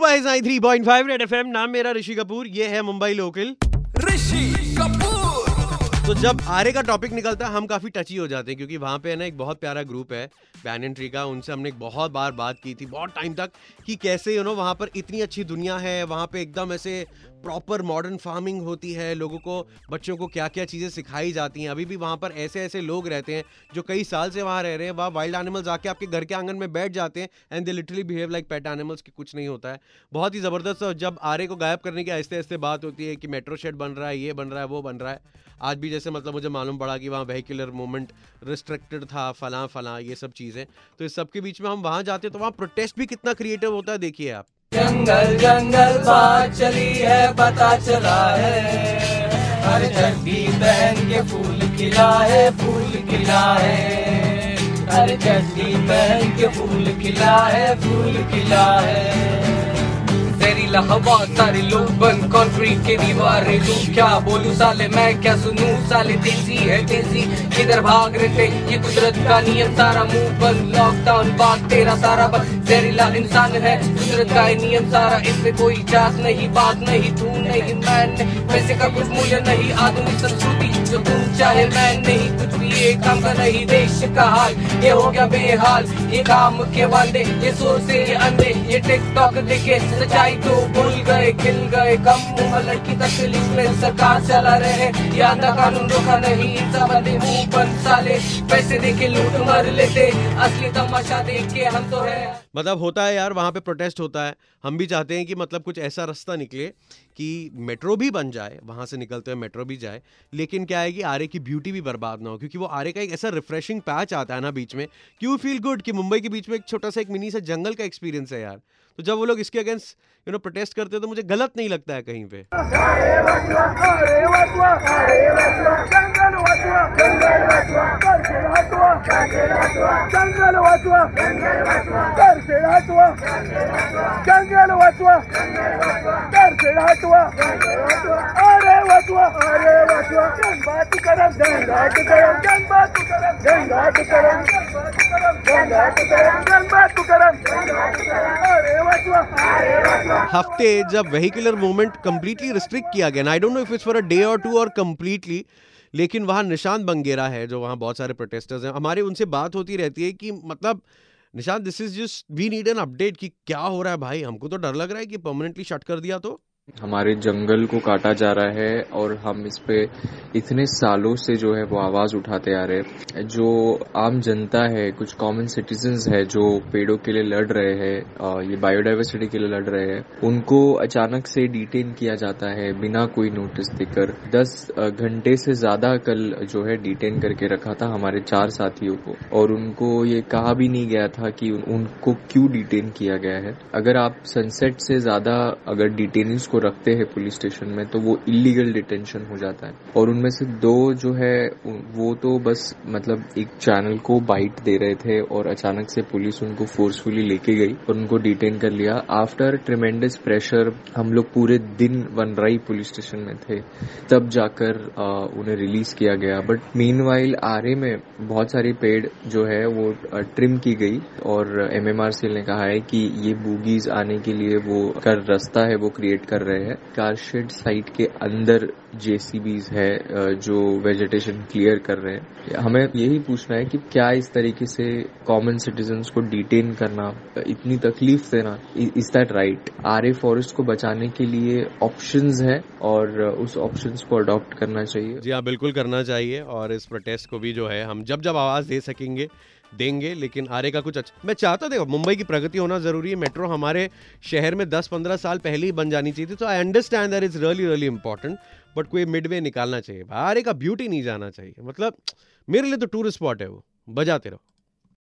Three point five Red F M नाम मेरा ऋषि कपूर, ये है मुंबई लोकल। ऋषि कपूर। तो जब आरे का टॉपिक निकलता है, हम काफ़ी टची हो जाते हैं, क्योंकि वहाँ पे है ना एक बहुत प्यारा ग्रुप है बैन ट्री का उनसे हमने एक बहुत बार बात की थी, बहुत टाइम तक, कि कैसे यू नो वहाँ पर इतनी अच्छी दुनिया है, वहाँ पे एकदम ऐसे प्रॉपर मॉडर्न फ़ार्मिंग होती है, लोगों को, बच्चों को क्या क्या चीज़ें सिखाई जाती हैं। अभी भी वहाँ पर ऐसे ऐसे लोग रहते हैं, जो कई साल से वहाँ रह रहे हैं, वहाँ वाइल्ड एनिमल्स आके आपके घर के आँगन में बैठ जाते हैं and they literally behave like pet animals की कुछ नहीं होता है। बहुत ही ज़बरदस्त जब आरे को गायब करने की आहिस्ते आहिस्ते बात होती है कि मेट्रो शेड बन रहा है, ये बन रहा है, वो बन रहा है, आज भी जैसे मतलब मुझे मालूम पड़ा कि वहाँ वेहिकुलर मूवमेंट रिस्ट्रिक्टेड था, फला फला, ये सब चीज़ें। तो इस सब के बीच में हम वहाँ जाते तो वहाँ प्रोटेस्ट भी कितना क्रिएटिव होता है, देखिए आप। जंगल जंगल, बात चली है, पता चला है। हर चड्डी पहन के फूल खिला है, फूल खिला है। हर चड्डी पहन के फूल खिला है, फूल खिला है। जहरीला हवा सारे लोग बंद कंक्रीट के दीवारें तू क्या बोलू साले, मैं क्या सुनू? साले तेज़ी है तेज़ी। किधर भाग रहे थे? ये कुदरत का नियम सारा मुँह बंद। लॉकडाउन बात, तेरा सारा बंद। जहरीला इंसान है, कुदरत का नियम सारा। इसमें कोई जात नहीं, बात नहीं तू नहीं मैं पैसे का कुछ मूल्य नहीं, आधुनिक संस्कृति जो तुम चाहे, मैं नहीं, कुछ भी का नहीं देश का हाल। ये हो गया बेहाल, ये काम के वाले ये सुर से ये अंधे, ये टिकटॉक देखे, सच्चाई तो भूल गए, खिल गए कम उम्र लड़की तकलीफ़ में सरकार चला रहे। ये आधा कानून रोका नहीं मुँह बंद साले। पैसे देके लूट मर लेते, असली तमाशा देख के हम तो है। मतलब होता है यार, वहाँ पे प्रोटेस्ट होता है। हम भी चाहते हैं कि मतलब कुछ ऐसा रास्ता निकले कि मेट्रो भी बन जाए, वहाँ से निकलते हुए मेट्रो भी जाए। लेकिन क्या है कि आरे की ब्यूटी भी बर्बाद ना हो, क्योंकि वो आरे का एक ऐसा रिफ्रेशिंग पैच आता है ना बीच में। कि फील गुड कि मुंबई के बीच में एक छोटा सा एक मिनी सा जंगल का एक्सपीरियंस है यार। तो जब वो लोग इसके अगेंस्ट यू नो प्रोटेस्ट करते हैं तो मुझे गलत नहीं लगता है कहीं पे हफ़्ते जब वेहिकुलर मूवमेंट कंप्लीटली रिस्ट्रिक्ट किया गया I don't know if it's for a day और टू और कंप्लीटली लेकिन वहाँ निशांत बंगेरा है, जो वहाँ बहुत सारे प्रोटेस्टर्स हैं। हमारे उनसे बात होती रहती है कि मतलब Nishant this is just we need an update कि क्या हो रहा है भाई? हमको तो डर लग रहा है कि परमानेंटली शट कर दिया तो। हमारे जंगल को काटा जा रहा है और हम इस पे इतने सालों से जो है वो आवाज़ उठाते आ रहे हैं। जो आम जनता है, कुछ कॉमन सिटीजन्स है जो पेड़ों के लिए लड़ रहे हैं ये बायोडाइवर्सिटी के लिए लड़ रहे हैं, उनको अचानक से डिटेन किया जाता है बिना कोई नोटिस देकर। दस घंटे से ज़्यादा कल जो है डिटेन करके रखा था हमारे चार साथियों को। और उनको ये कहा भी नहीं गया था कि उनको क्यों डिटेन किया गया है। अगर आप सनसेट से ज़्यादा अगर डिटेनिंग को रखते हैं पुलिस स्टेशन में तो वो इलीगल डिटेंशन हो जाता है। और उनमें से दो जो है वो तो बस मतलब एक चैनल को बाइट दे रहे थे और अचानक से पुलिस उनको फोर्सफुली लेके गई और उनको डिटेन कर लिया। आफ्टर ट्रिमेंडस प्रेशर हम लोग पूरे दिन वनराई पुलिस स्टेशन में थे। तब जाकर आ, उन्हें रिलीज़ किया गया। बट मीन वाइल आरे में बहुत सारी पेड़ जो है वो ट्रिम की गई। और एमएमआरसी ने कहा है कि ये बूगीज आने के लिए वो कर रास्ता है वो क्रिएट कर रहे हैं। कारशेड साइट के अंदर जेसीबीज है जो वेजिटेशन क्लियर कर रहे हैं। हमें यही पूछना है कि क्या इस तरीके से कॉमन सिटीजन्स को डिटेन करना, इतनी तकलीफ़ देना is that right Aarey forest को बचाने के लिए ऑप्शन है और उस ऑप्शन को अडॉप्ट करना चाहिए। जी हाँ बिल्कुल करना चाहिए और इस प्रोटेस्ट को भी जो है, हम जब जब आवाज़ दे सकेंगे देंगे, लेकिन आरे का कुछ अच्छा मैं चाहता, देखो, मुंबई की प्रगति होना ज़रूरी है। मेट्रो हमारे शहर में 10-15 साल पहले ही बन जानी चाहिए थी तो I understand that is really really important but कोई मिड वे निकालना चाहिए। आरे का ब्यूटी नहीं जाना चाहिए। मतलब मेरे लिए तो टूरिस्ट स्पॉट है वो। बजाते रहो।